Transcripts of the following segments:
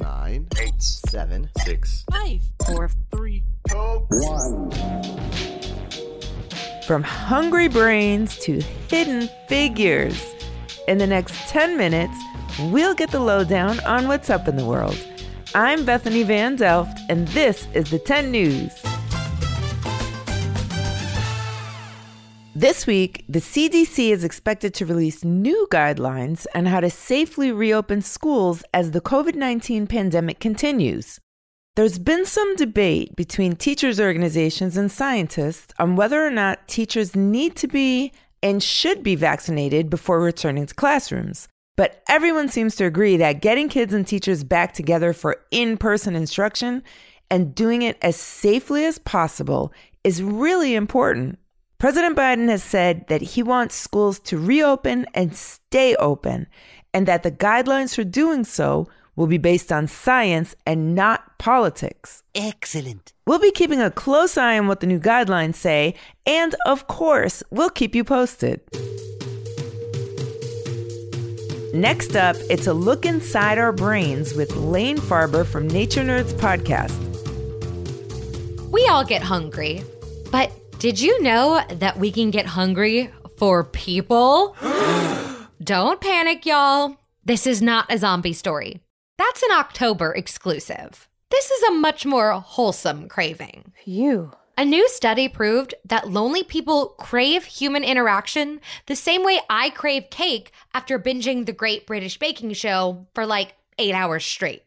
nine, eight, seven, six, five, four, three, two, one. From hungry brains to hidden figures. In the next 10 minutes, we'll get the lowdown on what's up in the world. I'm Bethany Van Delft, and this is the 10 News. This week, the CDC is expected to release new guidelines on how to safely reopen schools as the COVID 19 pandemic continues. There's been some debate between teachers' organizations and scientists on whether or not teachers need to be and should be vaccinated before returning to classrooms. But everyone seems to agree that getting kids and teachers back together for in person instruction and doing it as safely as possible is really important. President Biden has said that he wants schools to reopen and stay open, and that the guidelines for doing so will be based on science and not politics. Excellent. We'll be keeping a close eye on what the new guidelines say, and of course, we'll keep you posted. Next up, it's a look inside our brains with Lane Farber from Nature Nerds podcast. We all get hungry, but did you know that we can get hungry for people? Don't panic, y'all. This is not a zombie story. That's an October exclusive. This is a much more wholesome craving. You. A new study proved that lonely people crave human interaction the same way I crave cake after binging the Great British Baking Show for like eight hours straight.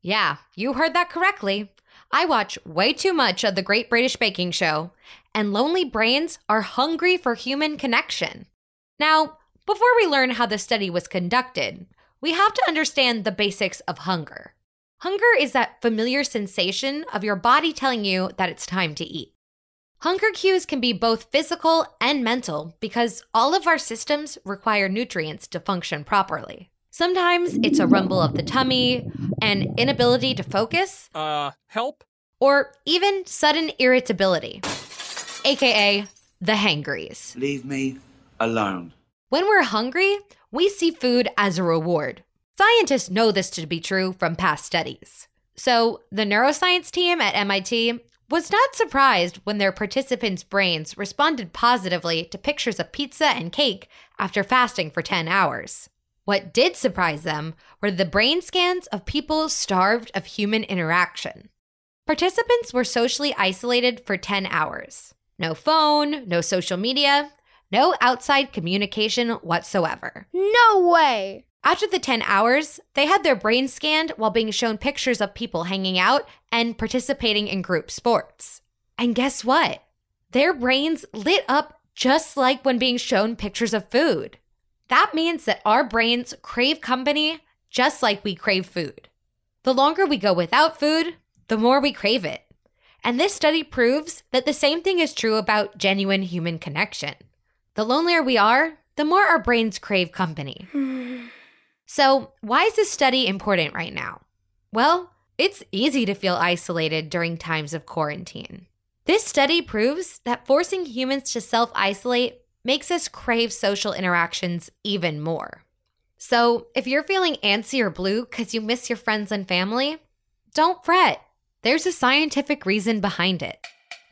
Yeah, you heard that correctly. I watch way too much of the Great British Baking Show, and lonely brains are hungry for human connection. Now, before we learn how the study was conducted, we have to understand the basics of hunger. Hunger is that familiar sensation of your body telling you that it's time to eat. Hunger cues can be both physical and mental because all of our systems require nutrients to function properly. Sometimes it's a rumble of the tummy, an inability to focus, Uh, help? or even sudden irritability, aka the hangries. Leave me alone. When we're hungry, we see food as a reward. Scientists know this to be true from past studies. So, the neuroscience team at MIT was not surprised when their participants' brains responded positively to pictures of pizza and cake after fasting for 10 hours. What did surprise them were the brain scans of people starved of human interaction. Participants were socially isolated for 10 hours. No phone, no social media, no outside communication whatsoever. No way. After the 10 hours, they had their brains scanned while being shown pictures of people hanging out and participating in group sports. And guess what? Their brains lit up just like when being shown pictures of food. That means that our brains crave company just like we crave food. The longer we go without food, the more we crave it. And this study proves that the same thing is true about genuine human connection. The lonelier we are, the more our brains crave company. so, why is this study important right now? Well, it's easy to feel isolated during times of quarantine. This study proves that forcing humans to self isolate makes us crave social interactions even more. So, if you're feeling antsy or blue because you miss your friends and family, don't fret. There's a scientific reason behind it.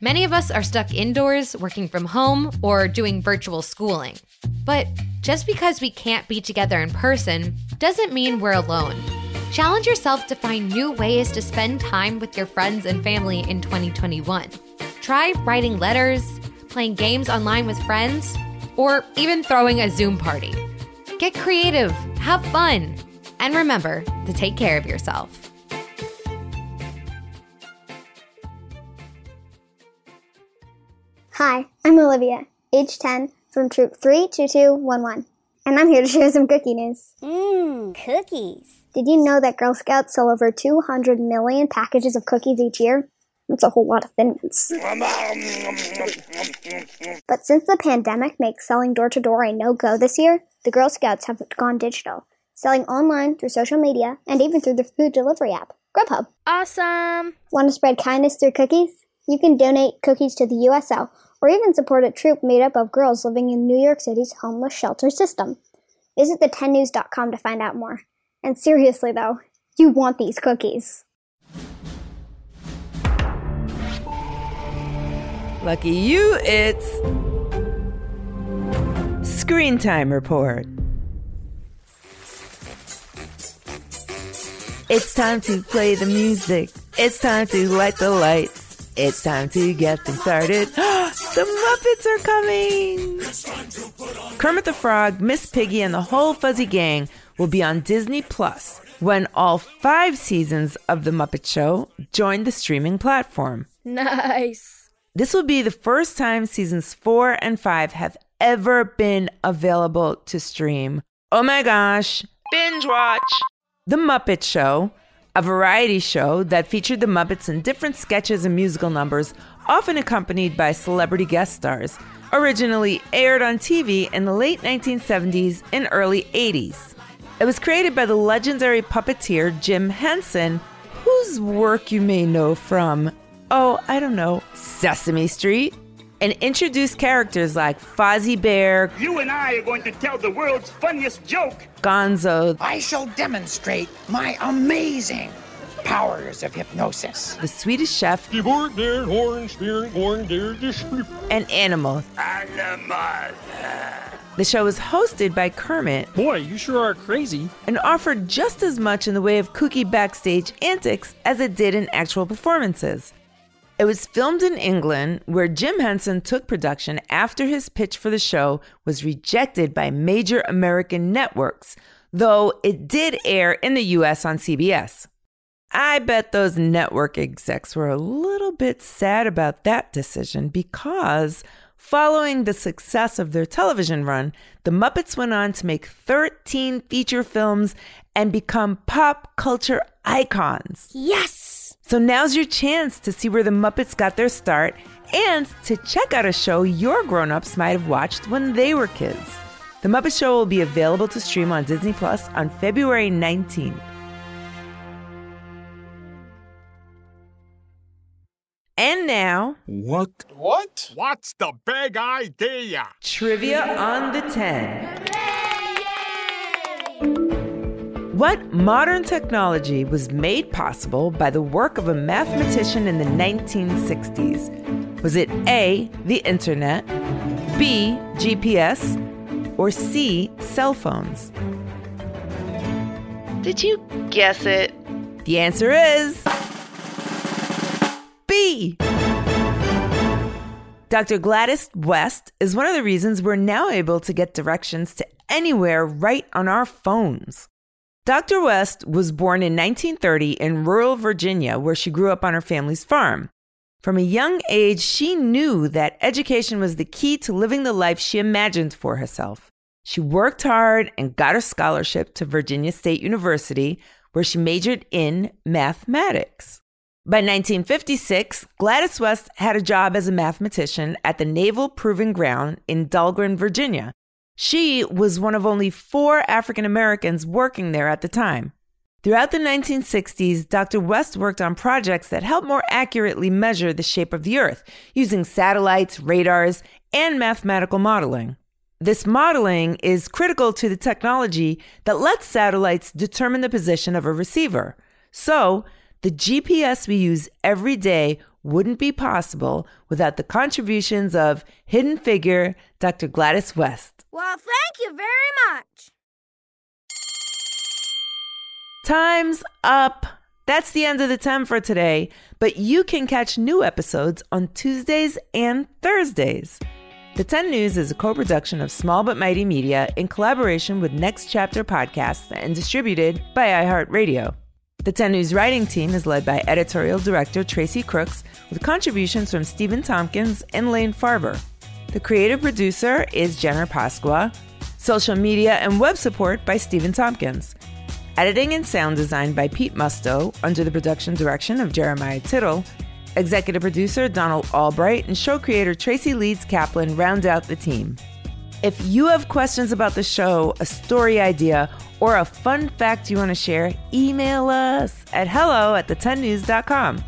Many of us are stuck indoors, working from home, or doing virtual schooling. But just because we can't be together in person doesn't mean we're alone. Challenge yourself to find new ways to spend time with your friends and family in 2021. Try writing letters, playing games online with friends, or even throwing a Zoom party. Get creative, have fun, and remember to take care of yourself. Hi, I'm Olivia, age 10, from Troop 32211, and I'm here to share some cookie news. Mmm, cookies. Did you know that Girl Scouts sell over 200 million packages of cookies each year? That's a whole lot of Thin Mints. But since the pandemic makes selling door to door a no go this year, the Girl Scouts have gone digital, selling online through social media and even through the food delivery app, Grubhub. Awesome. Want to spread kindness through cookies? You can donate cookies to the USO or even support a troop made up of girls living in New York City's homeless shelter system. Visit the10news.com to find out more. And seriously though, You want these cookies. Lucky you, it's Screen Time Report. It's time to play the music. It's time to light the lights. It's time to get them started. the Muppets are coming! Kermit the Frog, Miss Piggy, and the whole Fuzzy Gang will be on Disney Plus when all five seasons of The Muppet Show join the streaming platform. Nice. This will be the first time seasons four and five have ever been available to stream. Oh my gosh! Binge watch! The Muppet Show a variety show that featured the Muppets in different sketches and musical numbers, often accompanied by celebrity guest stars. Originally aired on TV in the late 1970s and early 80s. It was created by the legendary puppeteer Jim Henson, whose work you may know from, oh, I don't know, Sesame Street, and introduce characters like Fozzie Bear. You and I are going to tell the world's funniest joke. Gonzo. I shall demonstrate my amazing powers of hypnosis. The Swedish chef. and Animal. Animal. The show was hosted by Kermit. Boy, you sure are crazy. And offered just as much in the way of kooky backstage antics as it did in actual performances. It was filmed in England, where Jim Henson took production after his pitch for the show was rejected by major American networks, though it did air in the US on CBS. I bet those network execs were a little bit sad about that decision because following the success of their television run, the Muppets went on to make 13 feature films and become pop culture icons. Yes! So now's your chance to see where the Muppets got their start and to check out a show your grown-ups might have watched when they were kids. The Muppet Show will be available to stream on Disney Plus on February 19th. And now, What? What? What's the big idea? trivia on the 10. What modern technology was made possible by the work of a mathematician in the 1960s? Was it A, the internet, B, GPS, or C, cell phones? Did you guess it? The answer is B. Dr. Gladys West is one of the reasons we're now able to get directions to anywhere right on our phones. Dr. West was born in 1930 in rural Virginia, where she grew up on her family's farm. From a young age, she knew that education was the key to living the life she imagined for herself. She worked hard and got a scholarship to Virginia State University, where she majored in mathematics. By 1956, Gladys West had a job as a mathematician at the Naval Proving Ground in Dahlgren, Virginia. She was one of only four African Americans working there at the time. Throughout the 1960s, Dr. West worked on projects that helped more accurately measure the shape of the Earth using satellites, radars, and mathematical modeling. This modeling is critical to the technology that lets satellites determine the position of a receiver. So, the GPS we use every day wouldn't be possible without the contributions of hidden figure Dr. Gladys West. Well, thank you very much. Time's up. That's the end of the 10 for today, but you can catch new episodes on Tuesdays and Thursdays. The 10 News is a co production of Small But Mighty Media in collaboration with Next Chapter Podcasts and distributed by iHeartRadio. The 10 News writing team is led by editorial director Tracy Crooks, with contributions from Stephen Tompkins and Lane Farber. The creative producer is Jenner Pasqua. Social media and web support by Stephen Tompkins. Editing and sound design by Pete Musto under the production direction of Jeremiah Tittle. Executive producer Donald Albright and show creator Tracy Leeds Kaplan round out the team. If you have questions about the show, a story idea, or a fun fact you want to share, email us at hello at the10news.com.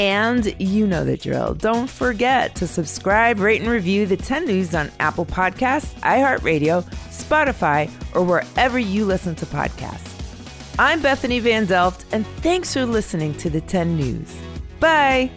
And you know the drill. Don't forget to subscribe, rate, and review the 10 News on Apple Podcasts, iHeartRadio, Spotify, or wherever you listen to podcasts. I'm Bethany Van Delft, and thanks for listening to the 10 News. Bye.